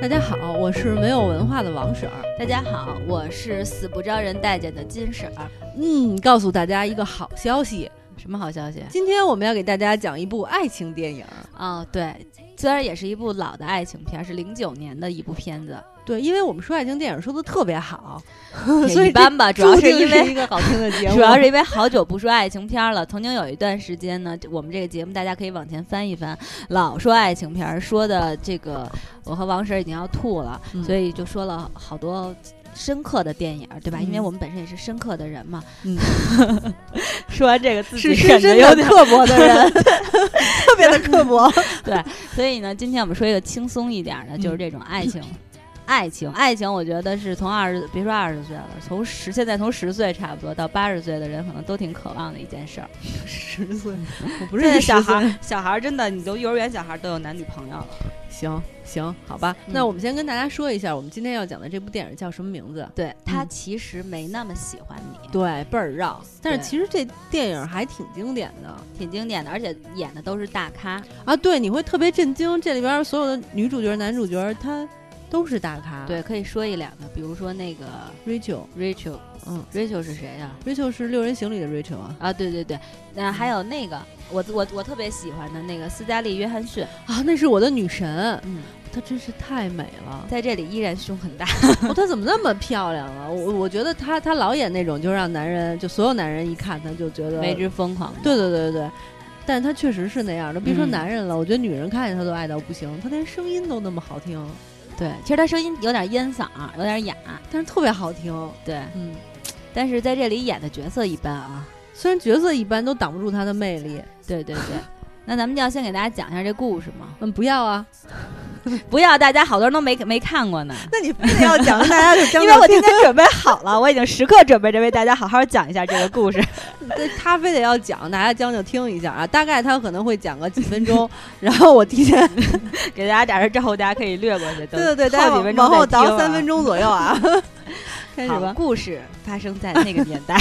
大家好，我是没有文化的王婶儿。大家好，我是死不招人待见的金婶儿。嗯，告诉大家一个好消息，什么好消息？今天我们要给大家讲一部爱情电影。哦，对，虽然也是一部老的爱情片，是零九年的一部片子。对，因为我们说爱情电影说的特别好，所以一般吧，主要是因为一个好听的 节目，主要是因为好久不说爱情片了。曾经有一段时间呢，我们这个节目大家可以往前翻一翻，老说爱情片，说的这个我和王婶已经要吐了，所以就说了好多深刻的电影，对吧？因为我们本身也是深刻的人嘛。嗯，说完这个自己深深的刻薄的人，特别的刻薄。对，所以呢，今天我们说一个轻松一点的，就是这种爱情。爱情，爱情，我觉得是从二十，别说二十岁了，从十，现在从十岁差不多到八十岁的人，可能都挺渴望的一件事儿。十岁，我不是小孩，小孩真的，你都幼儿园小孩都有男女朋友了。行行，好吧，那我们先跟大家说一下，我们今天要讲的这部电影叫什么名字？对他其实没那么喜欢你，对，倍儿绕。但是其实这电影还挺经典的，挺经典的，而且演的都是大咖啊。对，你会特别震惊，这里边所有的女主角、男主角，他。都是大咖，对，可以说一两个，比如说那个 Rachel，Rachel，嗯，Rachel 是谁呀？Rachel 是六人行里的 Rachel 啊，啊，对对对，那还有那个我我我特别喜欢的那个斯嘉丽·约翰逊。啊，那是我的女神，嗯，她真是太美了，在这里依然胸很大，她怎么那么漂亮啊？我我觉得她她老演那种就让男人就所有男人一看她就觉得为之疯狂，对对对对，但是她确实是那样的，别说男人了，我觉得女人看见她都爱到不行，她连声音都那么好听。对，其实他声音有点烟嗓，有点哑，但是特别好听。对，嗯，但是在这里演的角色一般啊，虽然角色一般，都挡不住他的魅力。对对对，那咱们就要先给大家讲一下这故事吗？嗯，不要啊。不要，大家好多人都没没看过呢。那你非得要讲，大家就 因为我今天准备好了，我已经时刻准备着为大家好好讲一下这个故事。他非得要讲，大家将就听一下啊。大概他可能会讲个几分钟，然后我提前给大家打声招呼，大家可以略过去。对对对，后几分钟往后倒三分钟左右啊。开始吧。故事发生在那个年代。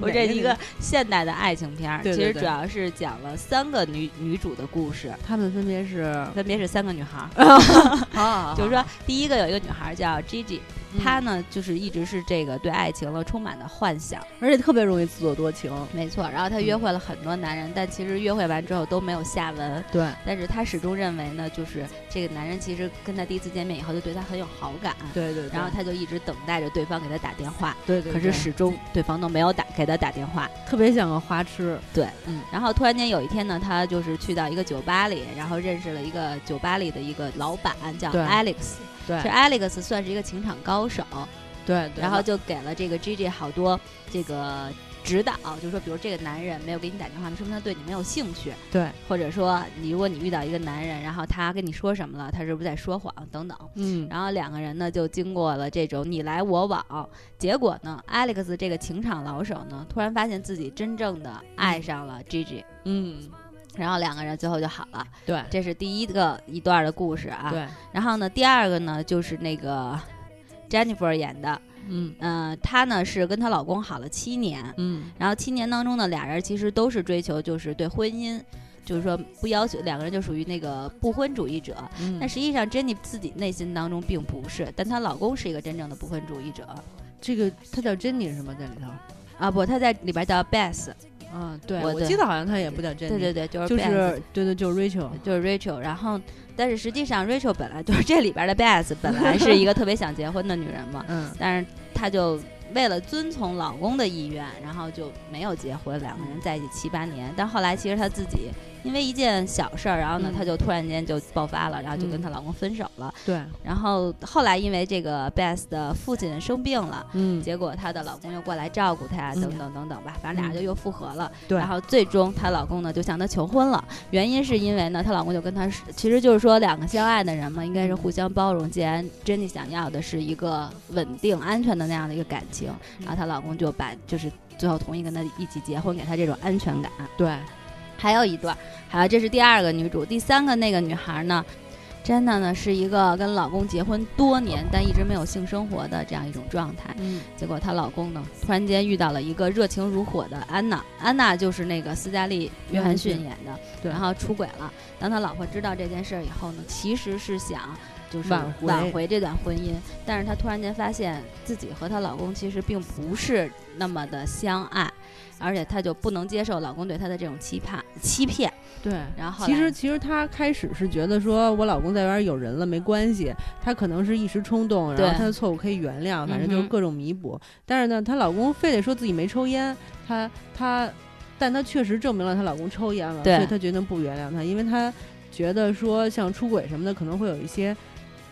我这一个现代的爱情片儿，其实主要是讲了三个女女主的故事，她们分别是分别是三个女孩儿，就是说第一个有一个女孩叫 Gigi。他呢，就是一直是这个对爱情了充满了幻想，而且特别容易自作多情。没错，然后他约会了很多男人，但其实约会完之后都没有下文。对，但是他始终认为呢，就是这个男人其实跟他第一次见面以后就对他很有好感。对对。然后他就一直等待着对方给他打电话。对对。可是始终对方都没有打给他打电话，特别像个花痴。对，嗯。然后突然间有一天呢，他就是去到一个酒吧里，然后认识了一个酒吧里的一个老板，叫 Alex。对。这 Alex 算是一个情场高手。对，然后就给了这个 G G 好多这个指导，就是说，比如这个男人没有给你打电话，那说明他对你没有兴趣。对，或者说，你如果你遇到一个男人，然后他跟你说什么了，他是不是在说谎等等。嗯，然后两个人呢就经过了这种你来我往，结果呢，Alex 这个情场老手呢，突然发现自己真正的爱上了 G G。嗯，然后两个人最后就好了。对，这是第一个一段的故事啊。对，然后呢，第二个呢就是那个。Jennifer 演的，嗯呃，她呢是跟她老公好了七年，嗯，然后七年当中呢，俩人其实都是追求就是对婚姻，就是说不要求两个人就属于那个不婚主义者，但实际上 Jenny 自己内心当中并不是，但她老公是一个真正的不婚主义者。这个她叫 Jenny 是吗？在里头？啊不，她在里边叫 Beth。嗯，对，我记得好像她也不叫 Jenny。对对对，就是就是对对就是 Rachel，就是 Rachel，然后。但是实际上，Rachel 本来就是这里边的 Beth，本来是一个特别想结婚的女人嘛。嗯。但是她就为了遵从老公的意愿，然后就没有结婚。两个人在一起七八年，但后来其实她自己。因为一件小事儿，然后呢，她就突然间就爆发了，然后就跟她老公分手了。对。然后后来因为这个 Beth 的父亲生病了，嗯，结果她的老公又过来照顾她呀，等等等等吧，反正俩人就又复合了。对。然后最终她老公呢就向她求婚了，原因是因为呢，她老公就跟她是，其实就是说两个相爱的人嘛，应该是互相包容。既然 Jenny 想要的是一个稳定、安全的那样的一个感情，然后她老公就把就是最后同意跟她一起结婚，给她这种安全感。对。还有一段，还有，这是第二个女主，第三个那个女孩呢，真的呢是一个跟老公结婚多年但一直没有性生活的这样一种状态。嗯，结果她老公呢，突然间遇到了一个热情如火的安娜，安娜就是那个斯嘉丽·约翰逊演的，对。然后出轨了。当他老婆知道这件事儿以后呢，其实是想就是挽回。挽回这段婚姻，但是她突然间发现自己和她老公其实并不是那么的相爱，而且她就不能接受老公对她的这种期盼欺骗。对。然后后其实，其实她开始是觉得说，我老公在外边有人了没关系，她可能是一时冲动，然后她的错误可以原谅，反正就是各种弥补。但是呢，她老公非得说自己没抽烟，她她，但她确实证明了她老公抽烟了，所以她决定不原谅他，因为她觉得说像出轨什么的可能会有一些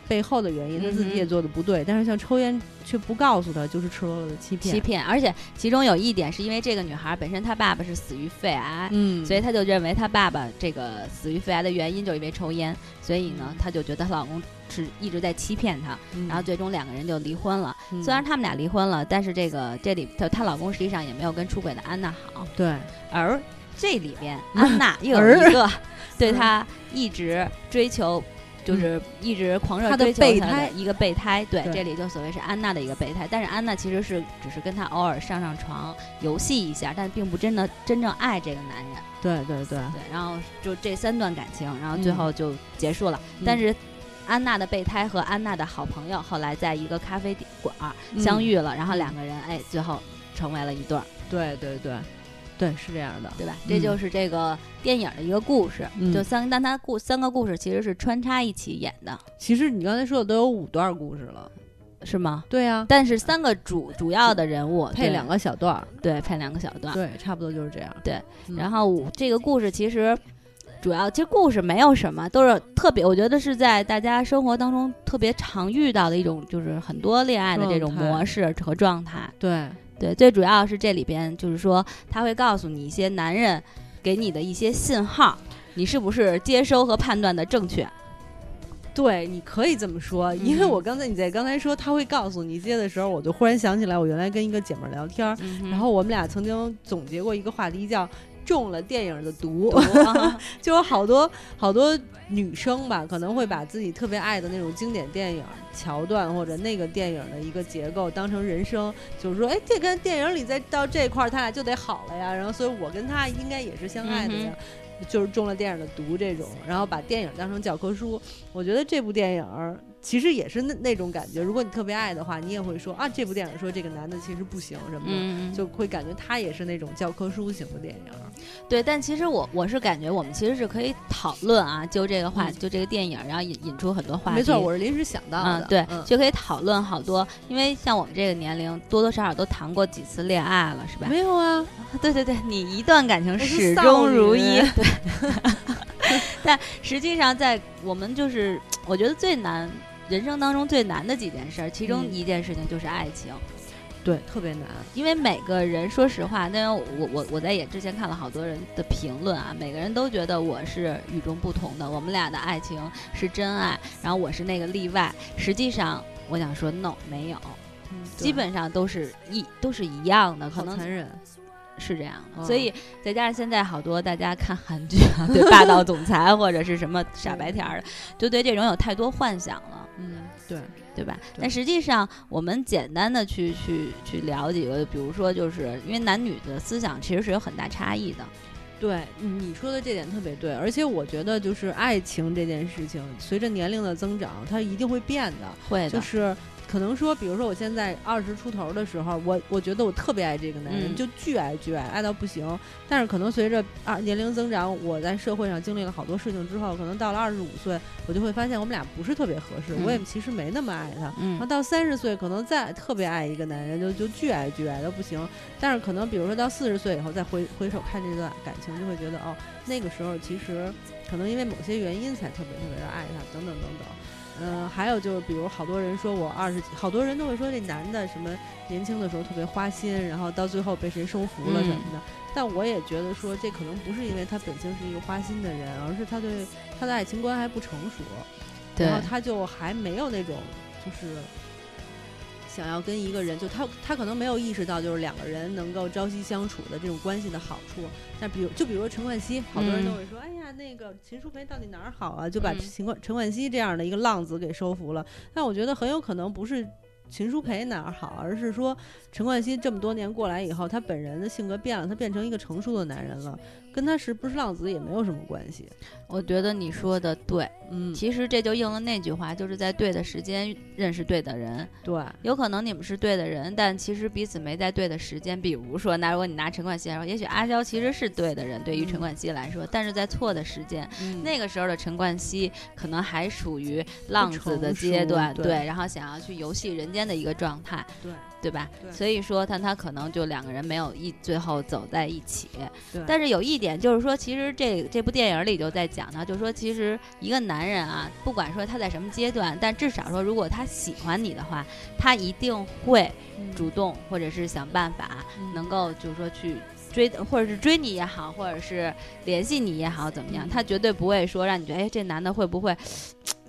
背后的原因，她自己也做的不对，但是像抽烟却不告诉她，就是赤裸裸的欺骗。欺骗，而且其中有一点是因为这个女孩本身她爸爸是死于肺癌，嗯，所以她就认为她爸爸这个死于肺癌的原因就是因为抽烟，所以呢，她就觉得她老公是一直在欺骗她，嗯，然后最终两个人就离婚了。嗯虽然他们俩离婚了，但是这个这里她她老公实际上也没有跟出轨的安娜好，对，而这里边安娜又有一个 对她一直追求。就是一直狂热她的追求她备胎一个备胎，对，对这里就所谓是安娜的一个备胎，但是安娜其实是只是跟他偶尔上上床游戏一下，但并不真的真正爱这个男人。对对对，对，然后就这三段感情，然后最嗯后就结束了。嗯但是安娜的备胎和安娜的好朋友后来在一个咖啡馆相遇了，然后两个人哎，最后成为了一对儿，对对对，对是这样的。对吧？嗯这就是这个电影的一个故事，嗯就三，但它故三个故事其实是穿插一起演的，其实你刚才说的都有五段故事了。是吗？对呀、但是三个主主要的人物配两个小段儿。对配两个小段，对，差不多就是这样。对嗯，然后五这个故事其实主要，其实故事没有什么，都是特别，我觉得是在大家生活当中特别常遇到的一种，就是很多恋爱的这种模式和状态。对，对，最主要是这里边就是说，他会告诉你一些男人给你的一些信号，你是不是接收和判断的正确。对，你可以这么说，因为嗯我刚才你在刚才说他会告诉你接的时候，我就忽然想起来，我原来跟一个姐们儿聊天然后我们俩曾经总结过一个话题叫。中了电影的毒，啊 就有好多好多女生吧，可能会把自己特别爱的那种经典电影桥段或者那个电影的一个结构当成人生，就是说，哎，这跟电影里再到这块儿，他俩就得好了呀。然后，所以我跟他应该也是相爱的呀，就是中了电影的毒这种，然后把电影当成教科书。我觉得这部电影儿其实也是那那种感觉。如果你特别爱的话，你也会说啊，这部电影说这个男的其实不行什么的。嗯，就会感觉他也是那种教科书型的电影，对，但其实我我是感觉我们其实是可以讨论啊，就这个话，嗯就这个电影，然后引引出很多话题。没错，我是临时想到的。嗯，对，嗯就可以讨论好多，因为像我们这个年龄，多多少少都谈过几次恋爱了，是吧？没有啊，对对对，你一段感情始终如一，对。但实际上，在我们就是，我觉得最难，人生当中最难的几件事儿，其中嗯一件事情就是爱情。对，特别难。因为每个人，说实话，因为我我我在也之前看了好多人的评论啊，每个人都觉得我是与众不同的，我们俩的爱情是真爱，然后我是那个例外。实际上，我想说 no，没有，嗯，基本上都是一都是一样的，可能残忍。是这样所以再加上现在好多大家看韩剧啊，对霸道总裁或者是什么傻白甜就对这种有太多幻想了。嗯，对，对吧？对但实际上，我们简单的去去去聊几个，比如说，就是因为男女的思想其实是有很大差异的。对，嗯你说的这点特别对。而且我觉得，就是爱情这件事情，随着年龄的增长，它一定会变的。会的，就是可能说，比如说我现在二十出头的时候，我我觉得我特别爱这个男人，嗯就巨爱巨爱，爱到不行。但是可能随着二年龄增长，我在社会上经历了好多事情之后，可能到了二十五岁，我就会发现我们俩不是特别合适，嗯我也其实没那么爱他。然后嗯到三十岁，可能再特别爱一个男人，就就巨爱巨爱到不行。但是可能比如说到四十岁以后，再回回首看这段感情，就会觉得哦，那个时候其实可能因为某些原因才特别特别的爱他，等等等等。嗯、还有就是，比如好多人说我二十几，好多人都会说这男的什么年轻的时候特别花心，然后到最后被谁收服了什么的。但我也觉得说，这可能不是因为他本性是一个花心的人，而是他对他的爱情观还不成熟。然后他就还没有那种就是想要跟一个人，就他他可能没有意识到，就是两个人能够朝夕相处的这种关系的好处。那比如，就比如说陈冠希，好多人都会说，哎呀，那个秦舒培到底哪儿好啊？就把嗯秦冠陈冠希这样的一个浪子给收服了。但我觉得很有可能不是秦舒培哪儿好，而是说陈冠希这么多年过来以后，他本人的性格变了，他变成一个成熟的男人了，跟他是不是浪子也没有什么关系。我觉得你说的对，嗯，其实这就应了那句话，就是在对的时间认识对的人。对，有可能你们是对的人，但其实彼此没在对的时间。比如说，那如果你拿陈冠希来说，也许阿娇其实是对的人，对于陈嗯冠希来说，但是在错的时间。嗯那个时候的陈冠希可能还属于浪子的阶段，对然后想要去游戏人间的一个状态，对对吧？对所以说他他可能就两个人没有一最后走在一起。但是有一点就是说，其实这这部电影里就在讲呢，就是说，其实一个男人啊，不管说他在什么阶段，但至少说，如果他喜欢你的话，他一定会主动或者是想办法，嗯能够就是说去追，或者是追你也好，或者是联系你也好，怎么样？嗯他绝对不会说让你觉得，哎，这男的会不会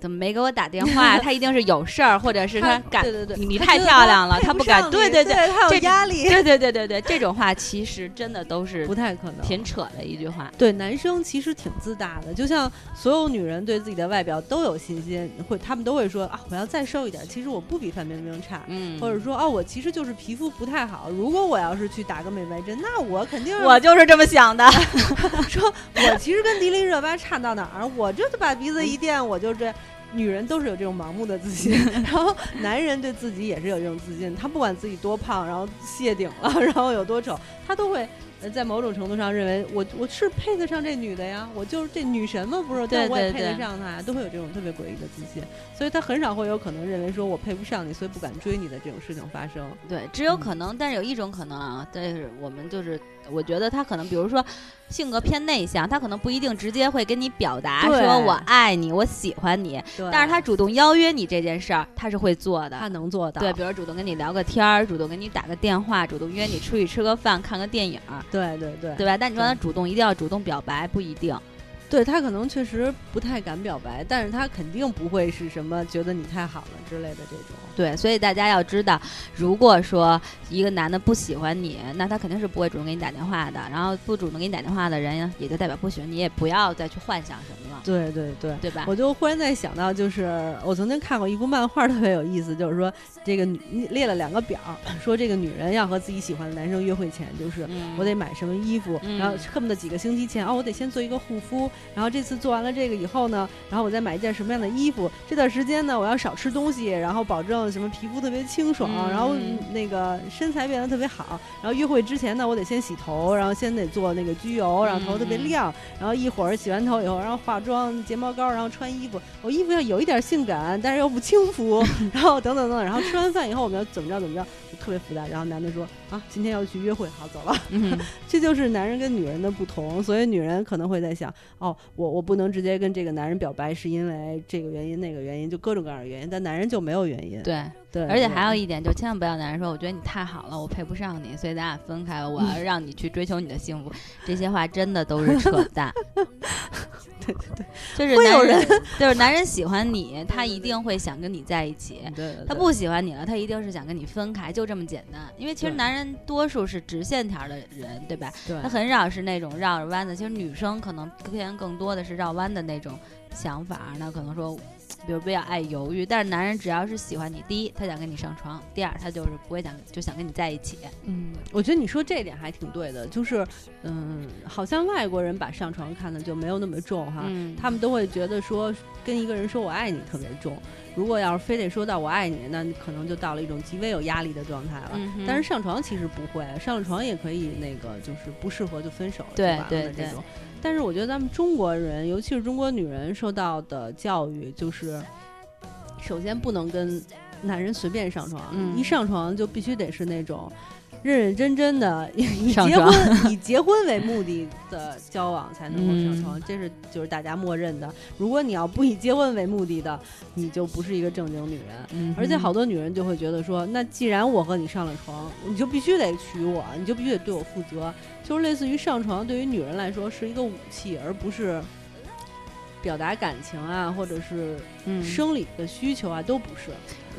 怎么没给我打电话？他一定是有事儿，或者是他敢对对对，你你太漂亮了，他不敢。对对对，他有这压力，对对对对对，这种话其实真的都是不太可能。挺扯的一句话。对，男生其实挺自大的，就像所有女人对自己的外表都有信心，会他们都会说啊，我要再瘦一点，其实我不比范冰冰差。嗯，或者说哦，我其实就是皮肤不太好。如果我要是去打个美白针，那我肯定我就是这么想的。说，我其实跟迪丽热巴差到哪儿？我这就把鼻子一垫，我就这。女人都是有这种盲目的自信，然后男人对自己也是有这种自信。他不管自己多胖，然后谢顶了，然后有多丑，他都会呃在某种程度上认为我我是配得上这女的呀，我就是这女神嘛，不是？对但我也配得上她呀，都会有这种特别诡异的自信。所以他很少会有可能认为说我配不上你，所以不敢追你的这种事情发生。对，只有可能，但是有一种可能啊，但是我们就是，我觉得他可能，比如说性格偏内向，他可能不一定直接会跟你表达说我爱你，我喜欢你，但是他主动邀约你这件事儿，他是会做的他。能做到。对，比如主动跟你聊个天儿，主动跟你打个电话，主动约你出去吃个饭、看个电影儿，对对对对吧？但你说他主动一定要主动表白，不一定。对他可能确实不太敢表白，但是他肯定不会是什么觉得你太好了之类的这种。对，所以大家要知道，如果说一个男的不喜欢你，那他肯定是不会主动给你打电话的。然后不主动给你打电话的人，也就代表不喜欢你，也不要再去幻想什么了，对对对。对吧？我就忽然在想到，就是我曾经看过一部漫画，特别有意思，就是说这个女列了两个表，说这个女人要和自己喜欢的男生约会前，就是嗯我得买什么衣服，嗯然后恨不得几个星期前哦，我得先做一个护肤，然后这次做完了这个以后呢，然后我再买一件什么样的衣服。这段时间呢，我要少吃东西，然后保证什么皮肤特别清爽，嗯然后那个身材变得特别好。然后约会之前呢，我得先洗头，然后先得做那个焗油，然后头特别嗯亮，然后一会儿洗完头以后，然后化妆、睫毛膏，然后穿衣服。我衣服要有一点性感，但是又不轻浮，然后等等等等。然后吃完饭以后，我们要怎么着怎么着，就特别复杂。然后男的说啊，今天要去约会，好走了。嗯，这就是男人跟女人的不同，所以女人可能会在想，哦，我我不能直接跟这个男人表白，是因为这个原因那个原因，就各种各样的原因，但男人就没有原因。对。对，而且还有一点，就千万不要男人说，我觉得你太好了，我配不上你，所以咱俩分开了，我要让你去追求你的幸福。这些话真的都是扯淡。对 对对，就是男人，就是男人喜欢你，他一定会想跟你在一起。对对他不喜欢你了，他一定是想跟你分开，就这么简单。因为其实男人多数是直线条的人，对吧？对他很少是那种绕着弯的。其实女生可能偏更多的是绕弯的那种想法，那可能说，比如比较爱犹豫。但是男人只要是喜欢你，第一他想跟你上床，第二他就是不会想就想跟你在一起。嗯，我觉得你说这点还挺对的，就是嗯，好像外国人把上床看的就没有那么重哈，嗯，他们都会觉得说跟一个人说我爱你特别重，如果要是非得说到我爱你，那可能就到了一种极为有压力的状态了。嗯但是上床其实不会，上了床也可以那个就是不适合就分手，对就完了对对的这种。但是我觉得咱们中国人，尤其是中国女人受到的教育就是，首先不能跟男人随便上床，嗯一上床就必须得是那种。认认真真的 以结婚以结婚为目的的交往才能够上嗯床，这是就是大家默认的。如果你要不以结婚为目的的，你就不是一个正经女人。嗯，而且好多女人就会觉得说，那既然我和你上了床，你就必须得娶我，你就必须得对我负责，就是类似于上床对于女人来说是一个武器，而不是表达感情啊，或者是嗯生理的需求啊，都不是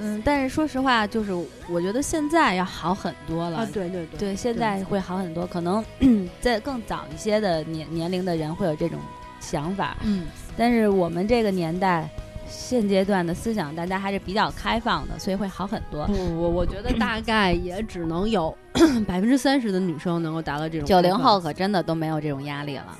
嗯，但是说实话，就是我觉得现在要好很多了。啊。对对对，对，现在会好很多，可能 在更早一些的年年龄的人会有这种想法，嗯，但是我们这个年代，现阶段的思想大家还是比较开放的，所以会好很多。不不不，我觉得大概也只能有 百分之三十的女生能够达到这种九零后可真的都没有这种压力了。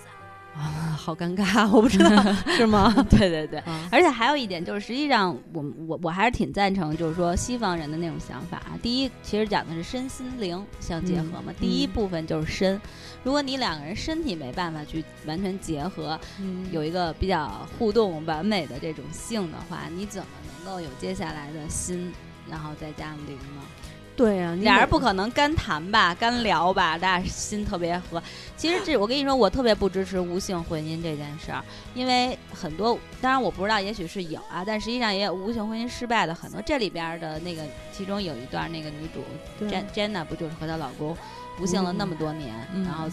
啊，好尴尬，我不知道是吗？对对对，啊而且还有一点就是，实际上我我我还是挺赞成，就是说西方人的那种想法啊。第一，其实讲的是身心灵相结合嘛。嗯第一嗯部分就是身，如果你两个人身体没办法去完全结合，嗯有一个比较互动完美的这种性的话，你怎么能够有接下来的心，然后再加上灵呢？对呀、俩人不可能干谈吧，干聊吧，大家心特别合。其实这我跟你说，我特别不支持无性婚姻这件事儿，因为很多，当然我不知道，也许是有啊，但实际上也有无性婚姻失败的很多。这里边儿的那个，其中有一段那个女主 Jenna 不就是和她老公无性了那么多年，嗯然后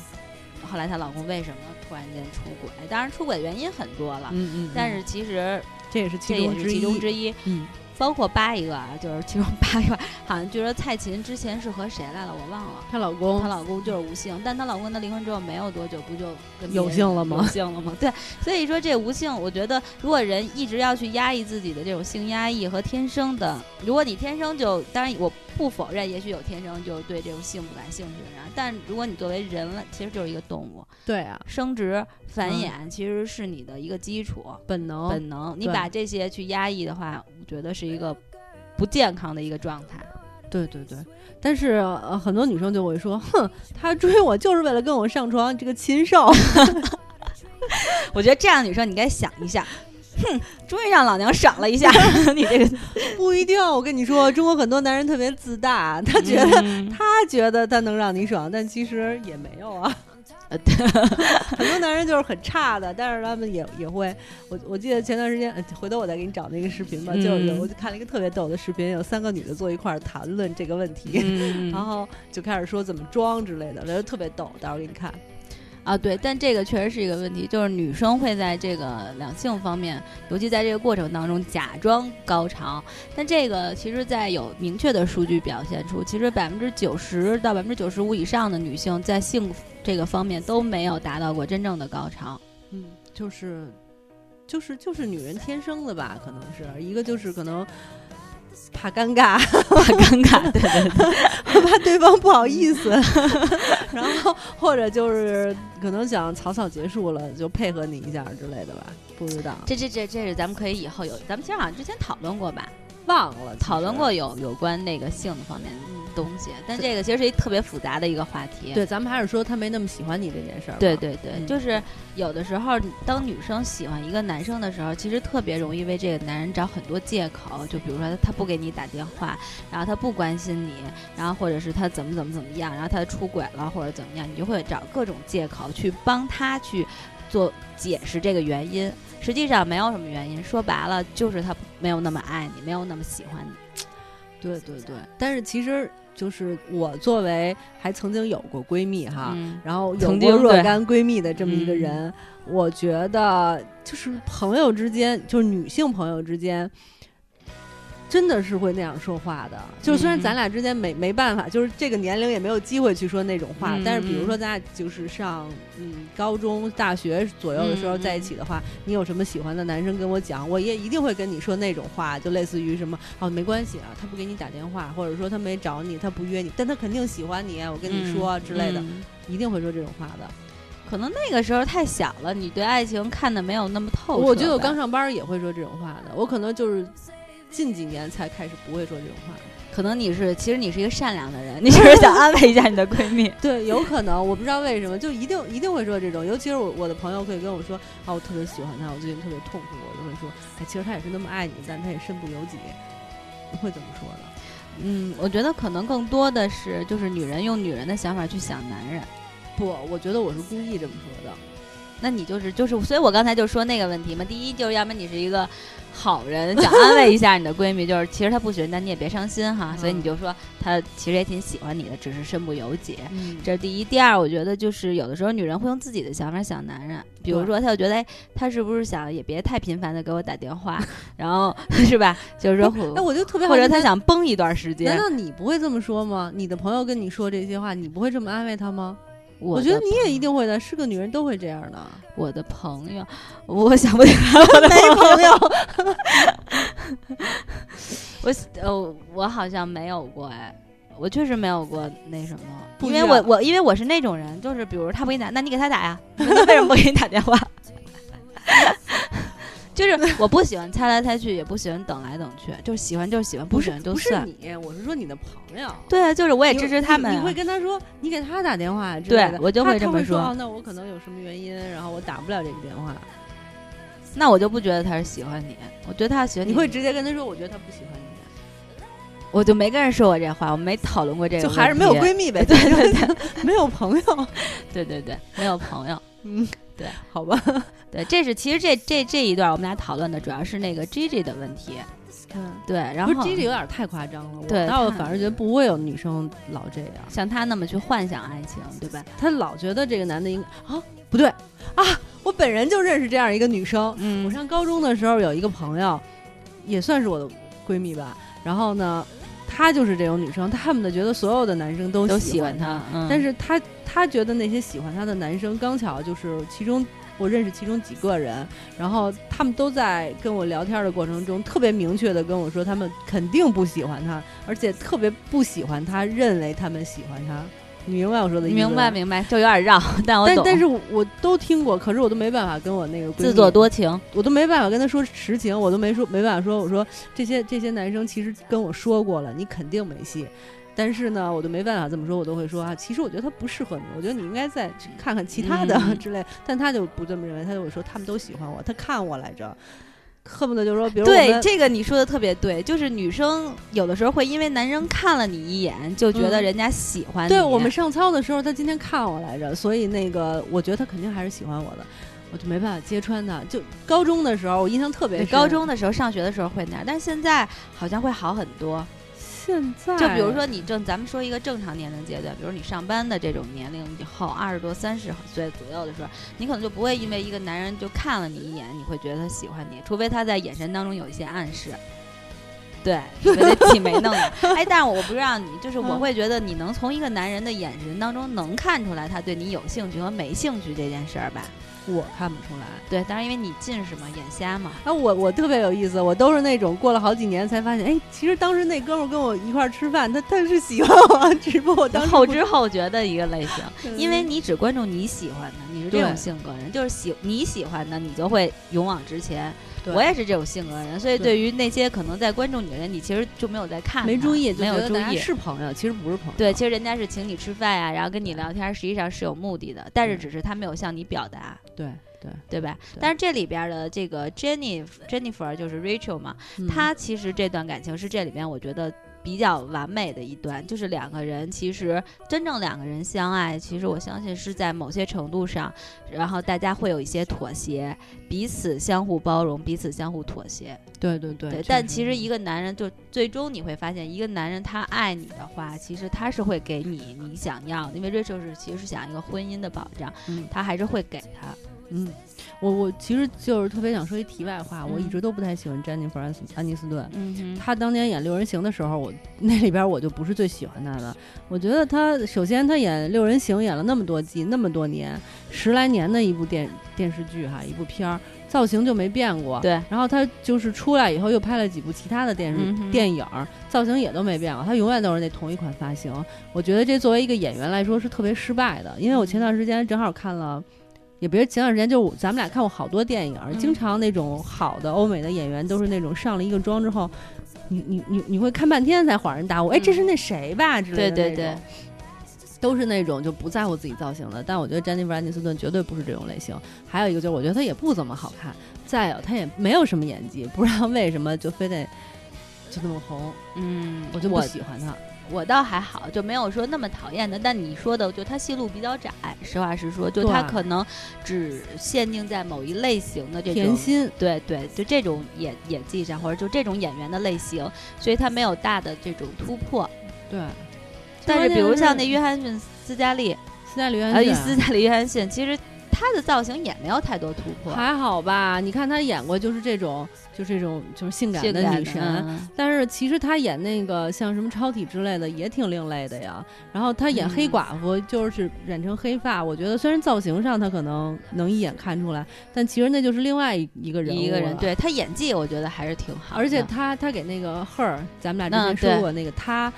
后来她老公为什么突然间出轨？当然出轨原因很多了，嗯嗯，但是其实这也是其这也是其中之一，中之一。嗯，包括八一个啊，就是其中八一个，好像据说蔡琴之前是和谁来了，我忘了。她老公她老公就是吴姓，但她老公跟她离婚之后没有多久，不就跟别有人性了吗有姓了吗？对，所以说这无姓，我觉得如果人一直要去压抑自己的这种性压抑和天生的，如果你天生就，当然我不否认，也许有天生就对这种性不感兴趣的人，但如果你作为人了，其实就是一个动物，对啊，生殖繁嗯衍其实是你的一个基础。本能本能，你把这些去压抑的话，我觉得是一个不健康的一个状态。对对对，但是呃，很多女生就会说，哼，他追我就是为了跟我上床，这个禽兽。我觉得这样的女生你该想一下，哼，终于让老娘爽了一下，你这个不一定，我跟你说，中国很多男人特别自大，他觉得、嗯他觉得他能让你爽，但其实也没有啊。呃对很多男人就是很差的，但是他们也也会。我我记得前段时间，呃回头我再给你找那个视频吧，就是有嗯我就看了一个特别逗的视频，有三个女的坐一块儿谈论这个问题。嗯然后就开始说怎么装之类的，我觉得特别逗，到时候给你看。啊，对，但这个确实是一个问题，就是女生会在这个两性方面，尤其在这个过程当中假装高潮，但这个其实，在有明确的数据表现出，其实百分之九十到百分之九十五以上的女性在性这个方面都没有达到过真正的高潮。嗯，就是就是就是女人天生的吧，可能是一个就是可能怕尴尬，怕尴尬，对对对，怕对方不好意思，然后或者就是可能想草草结束了，就配合你一下之类的吧，不知道。这这这这是咱们可以以后有，咱们其实好像之前讨论过吧，忘了讨论过有有关那个性的方面的东西，但这个其实是一特别复杂的一个话题。对，咱们还是说他没那么喜欢你这件事儿。对对对，嗯就是有的时候，当女生喜欢一个男生的时候，其实特别容易为这个男人找很多借口，就比如说他他不给你打电话，然后他不关心你，然后或者是他怎么怎么怎么样，然后他出轨了或者怎么样，你就会找各种借口去帮他去做解释这个原因。实际上没有什么原因，说白了就是他没有那么爱你，没有那么喜欢你。对对对，但是其实就是我作为还曾经有过闺蜜哈，嗯然后有曾过若干闺蜜的这么一个嗯人，我觉得就是朋友之间，就是女性朋友之间。真的是会那样说话的，就是虽然嗯咱俩之间没没办法，就是这个年龄也没有机会去说那种话，嗯但是比如说咱俩就是上嗯高中、大学左右的时候嗯在一起的话，你有什么喜欢的男生跟我讲，我也一定会跟你说那种话，就类似于什么哦没关系啊，他不给你打电话，或者说他没找你，他不约你，但他肯定喜欢你，我跟你说、之类的，嗯。一定会说这种话的。可能那个时候太小了，你对爱情看的没有那么透彻吧。我觉得我刚上班也会说这种话的，我可能就是近几年才开始不会说这种话。可能你是，其实你是一个善良的人，你 只是想安慰一下你的闺蜜。对，有可能，我不知道为什么，就一定一定会说这种。尤其是我我的朋友会跟我说，啊，我特别喜欢他，我最近特别痛苦，我就会说，哎，其实他也是那么爱你，但他也身不由己，你会这么说的。嗯，我觉得可能更多的是，就是女人用女人的想法去想男人。不，我觉得我是故意这么说的。那你就是就是，所以我刚才就说那个问题嘛。第一，就是要么你是一个好人，想安慰一下你的闺蜜，就是其实她不喜欢，但你也别伤心哈。所以你就说她其实也挺喜欢你的，只是身不由己。嗯这是第一，第二，我觉得就是有的时候女人会用自己的想法想男人，比如说她就觉得，哎，他是不是想也别太频繁的给我打电话，然后 是吧？就是说哎，我就特别好或者她想崩一段时间难。道你不会这么说吗？你的朋友跟你说这些话，你不会这么安慰她吗？我觉得你也一定会的，是个女人都会这样的。我的朋友，我想不起来我的没朋友，我呃，我好像没有过哎，我确实没有过那什么，因为我我因为我是那种人，就是比如他不给你打，那你给他打呀，为什么不给你打电话？就是 我不喜欢猜来猜去，也不喜欢等来等去，就是喜欢就是喜欢，不喜欢就算。不是你，我是说你的朋友。对啊，就是我也支持他们啊。你，你会跟他说，你给他打电话之对类的我就会这么说那我可能有什么原因，然后我打不了这个电话。那我就不觉得他是喜欢你，我觉得他喜欢你你会直接跟他说，我觉得他不喜欢你，我就没跟人说过这话，我没讨论过这个，就还是没有闺蜜呗。对 对对没有朋友。对对对，没有朋友。嗯，对，好吧。对，这是其实这这这一段我们俩讨论的主要是那个 Gigi 的问题。嗯，对，然后 Gigi 有点太夸张了，对我倒反而觉得不会有女生老这样，像她那么去幻想爱情，对吧？她老觉得这个男的应该啊不对啊，我本人就认识这样一个女生，嗯我上高中的时候有一个朋友，也算是我的闺蜜吧。然后呢，她就是这种女生，她恨不得觉得所有的男生都都喜欢她，嗯、但是她她觉得那些喜欢她的男生，刚巧就是其中我认识其中几个人，然后他们都在跟我聊天的过程中，特别明确的跟我说，他们肯定不喜欢她，而且特别不喜欢她，认为他们喜欢她。你明白我说的意思？明白明白，就有点绕，但我。但但是我我都听过，可是我都没办法跟我那个自作，多情，我都没办法跟他说实情，我都没说没办法说，我说这些这些男生其实跟我说过了，你肯定没戏。但是呢，我都没办法这么说，我都会说啊，其实我觉得他不适合你，我觉得你应该再去看看其他的、嗯之类。但他就不这么认为，他就会说他们都喜欢我，他看我来着，恨不得就说，比如我对这个你说的特别对，就是女生有的时候会因为男生看了你一眼，就觉得嗯人家喜欢你。对我们上操的时候，他今天看我来着，所以那个我觉得他肯定还是喜欢我的，我就没办法揭穿他。就高中的时候，我印象特别深。高中的时候上学的时候会那样，但是现在好像会好很多。现在就比如说你正，咱们说一个正常年龄阶段，比如你上班的这种年龄以后，二十多、三十岁左右的时候，你可能就不会因为一个男人就看了你一眼，你会觉得他喜欢你，除非他在眼神当中有一些暗示。对，除非他挤眉弄眼。哎，但是我不知道你，就是我嗯会觉得你能从一个男人的眼神当中能看出来他对你有兴趣和没兴趣这件事儿吧？我看不出来。对，当然因为你近视嘛，眼瞎嘛。啊，我我特别有意思，我都是那种过了好几年才发现，哎，其实当时那哥们儿跟我一块儿吃饭，他他是喜欢我，只不过我当时后知后觉的一个类型。嗯因为你只关注你喜欢的，你是这种性格人，就是喜你喜欢的，你就会勇往直前。对。我也是这种性格人，所以对对于那些可能在关注你的人，你其实就没有在看，没注意，没有注意。是朋友，其实不是朋友。对，其实人家是请你吃饭呀，然后跟你聊天，实际上是有目的的，但是只是他没有向你表达，对对，对吧？对。但是这里边的这个 Jenny Jennifer 就是 Rachel 嘛，嗯。她其实这段感情是这里边我觉得比较完美的一段，就是两个人其实真正两个人相爱，其实我相信是在某些程度上，然后大家会有一些妥协，彼此相互包容，彼此相互妥协。对对对对，但其实一个男人就最终你会发现，一个男人他爱你的话，其实他是会给你你想要的，因为 Rachel 是其实是想要一个婚姻的保障，嗯他还是会给他。嗯，我我其实就是特别想说一题外话，我一嗯直都不太喜欢詹妮弗安斯安妮斯顿。她当年演《六人行》的时候，我那里边我就不是最喜欢她的。我觉得她首先她演《六人行》演了那么多季，那么多年，十来年的一部电电视剧哈，一部片儿，造型就没变过。对，然后她就是出来以后又拍了几部其他的电视、嗯电影儿，造型也都没变过，她永远都是那同一款发型。我觉得这作为一个演员来说是特别失败的，因为我前段时间正好看了。也别是前段时间，就咱们俩看过好多电影经常那种好的欧美的演员都是那种上了一个妆之后，你你你你会看半天才恍然大悟，哎，嗯这是那谁吧之类的对对对都是那种就不在乎自己造型的。但我觉得詹妮弗·安妮斯顿绝对不是这种类型。还有一个就是，我觉得她也不怎么好看，再有她也没有什么演技，不知道为什么就非得就那么红，嗯，我就不喜欢她。我倒还好，就没有说那么讨厌的。但你说的，就它戏路比较窄，实话实说，就它可能只限定在某一类型的这种甜心，对对，就这种演演技上，或者就这种演员的类型，所以他没有大的这种突破。对。但是比如像那约约翰逊斯嘉丽，斯嘉丽约呃，翰逊斯嘉丽约翰逊，其实他的造型也没有太多突破，还好吧？你看他演过就是这种，就这种就是性感的女神，嗯但是其实她演那个像什么超体之类的也挺另类的呀。然后她演黑嗯寡妇就是染成黑发，我觉得虽然造型上她可能能一眼看出来，但其实那就是另外一一个人物一个人，对她演技，我觉得还是挺好的。而且她她给那个 her，咱们俩之前说过那个她。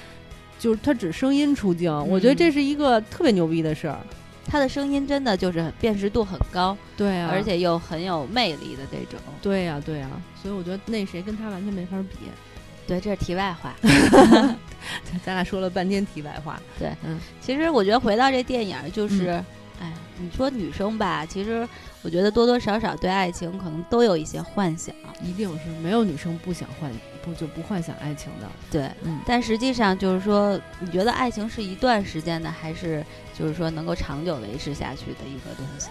就是她只声音出镜，我嗯觉得这是一个特别牛逼的事儿。他的声音真的就是辨识度很高，对啊，而且又很有魅力的这种。对呀、对呀、所以我觉得那谁跟他完全没法比。对，这是题外话。咱俩说了半天题外话，对，嗯其实我觉得回到这电影儿，就是，哎，你说女生吧，其实我觉得多多少少对爱情可能都有一些幻想，一定是没有女生不想幻不就不幻想爱情的。对，嗯但实际上就是说，你觉得爱情是一段时间的，还是就是说能够长久维持下去的一个东西？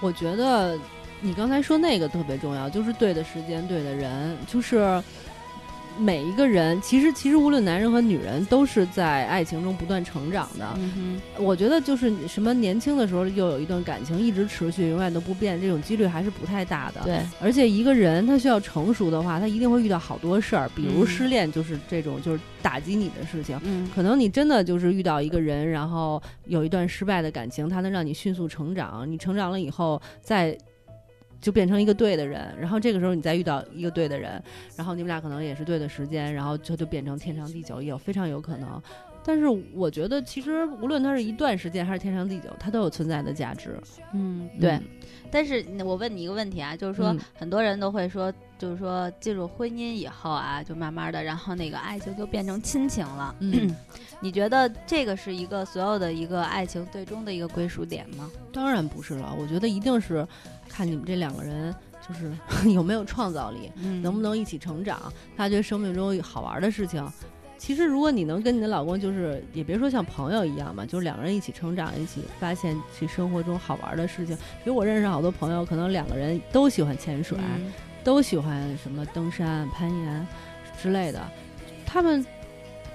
我觉得你刚才说那个特别重要，就是对的时间，对的人，就是每一个人，其实其实无论男人和女人，都是在爱情中不断成长的。嗯我觉得就是什么年轻的时候又有一段感情一直持续，永远都不变，这种几率还是不太大的，。对，而且一个人他需要成熟的话，他一定会遇到好多事儿，比如嗯失恋，就是这种就是打击你的事情。嗯，可能你真的就是遇到一个人，然后有一段失败的感情，他能让你迅速成长。你成长了以后，再就变成一个对的人，然后这个时候你再遇到一个对的人，然后你们俩可能也是对的时间，然后就就变成天长地久，也有非常有可能。但是我觉得，其实无论它是一段时间还是天长地久，它都有存在的价值。嗯，对。嗯但是我问你一个问题啊，就是说、嗯很多人都会说，就是说进入婚姻以后啊，就慢慢的，然后那个爱情就变成亲情了。嗯 你觉得这个是一个所有的一个爱情最终的一个归属点吗？当然不是了，我觉得一定是看你们这两个人就是 有没有创造力。嗯能不能一起成长，发掘生命中好玩的事情。其实，如果你能跟你的老公，就是也别说像朋友一样嘛，就是两个人一起成长，一起发现去生活中好玩的事情。比如我认识好多朋友，可能两个人都喜欢潜水，嗯都喜欢什么登山、攀岩之类的，他们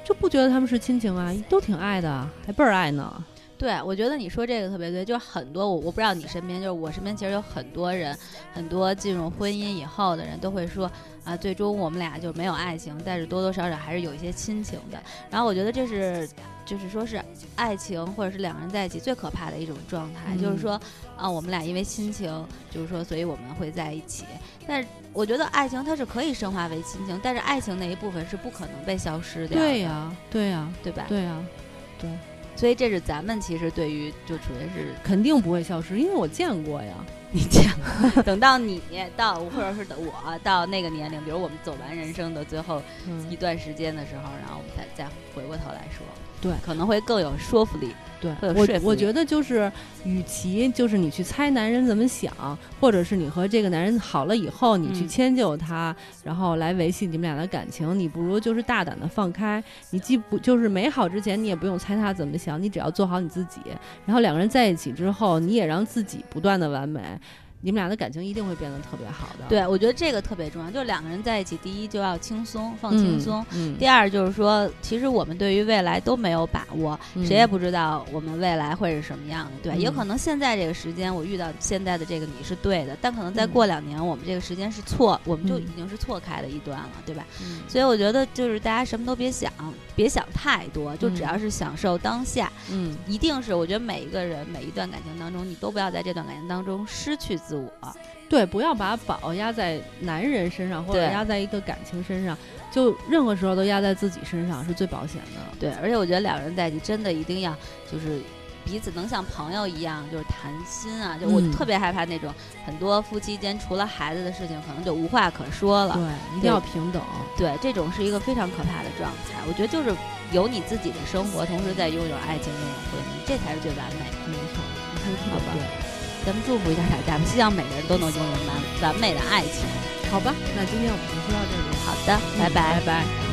就不觉得他们是亲情啊，都挺爱的，还倍儿爱呢。对，我觉得你说这个特别对，就是很多我我不知道你身边，就是我身边其实有很多人，很多进入婚姻以后的人都会说啊，最终我们俩就没有爱情，但是多多少少还是有一些亲情的。然后我觉得这是就是说是爱情或者是两个人在一起最可怕的一种状态，就是说啊，我们俩因为亲情，就是说所以我们会在一起。但是我觉得爱情它是可以升华为亲情，但是爱情那一部分是不可能被消失掉的，对呀、对呀、对吧？对呀、对所以这是咱们其实对于就属于是肯定不会消失，因为我见过呀。你见过，等到你到或者是等我到那个年龄，比如我们走完人生的最后嗯一段时间的时候，然后我们再再回过头来说，对可能会更有说服力。对我我觉得就是，与其就是你去猜男人怎么想，或者是你和这个男人好了以后，你去嗯迁就他，然后来维系你们俩的感情，你不如就是大胆的放开。你既不就是没好之前，你也不用猜他怎么想，你只要做好你自己。然后两个人在一起之后，你也让自己不断的完美，你们俩的感情一定会变得特别好的。对，我觉得这个特别重要，就是两个人在一起，第一就要轻松，放嗯，轻松。嗯，第二就是说，其实我们对于未来都没有把握，嗯谁也不知道我们未来会是什么样的，对吧？嗯也可能现在这个时间我遇到现在的这个你是对的，但可能再嗯过两年我们这个时间是错，我们就嗯已经是错开的一段了，对吧？嗯所以我觉得就是大家什么都别想，别想太多，就只嗯要是享受当下，嗯，一定是我觉得每一个人每一段感情当中，你都不要在这段感情当中失去自我。对，不要把宝压在男人身上，或者对压在一个感情身上，就任何时候都压在自己身上是最保险的。对，而且我觉得两个人在一起真的一定要就是彼此能像朋友一样，就是谈心啊。就我嗯特别害怕那种很多夫妻间除了孩子的事情，可能就无话可说了。对，一定要平等。对，这种是一个非常可怕的状态。我觉得就是有你自己的生活，同时在拥有爱情、拥有婚姻，这才是最完美的。没错，好吧。咱们祝福一下大家，我们希望每个人都能拥有完完美的爱情。好吧，那今天我们就说到这里。好的，拜拜拜拜。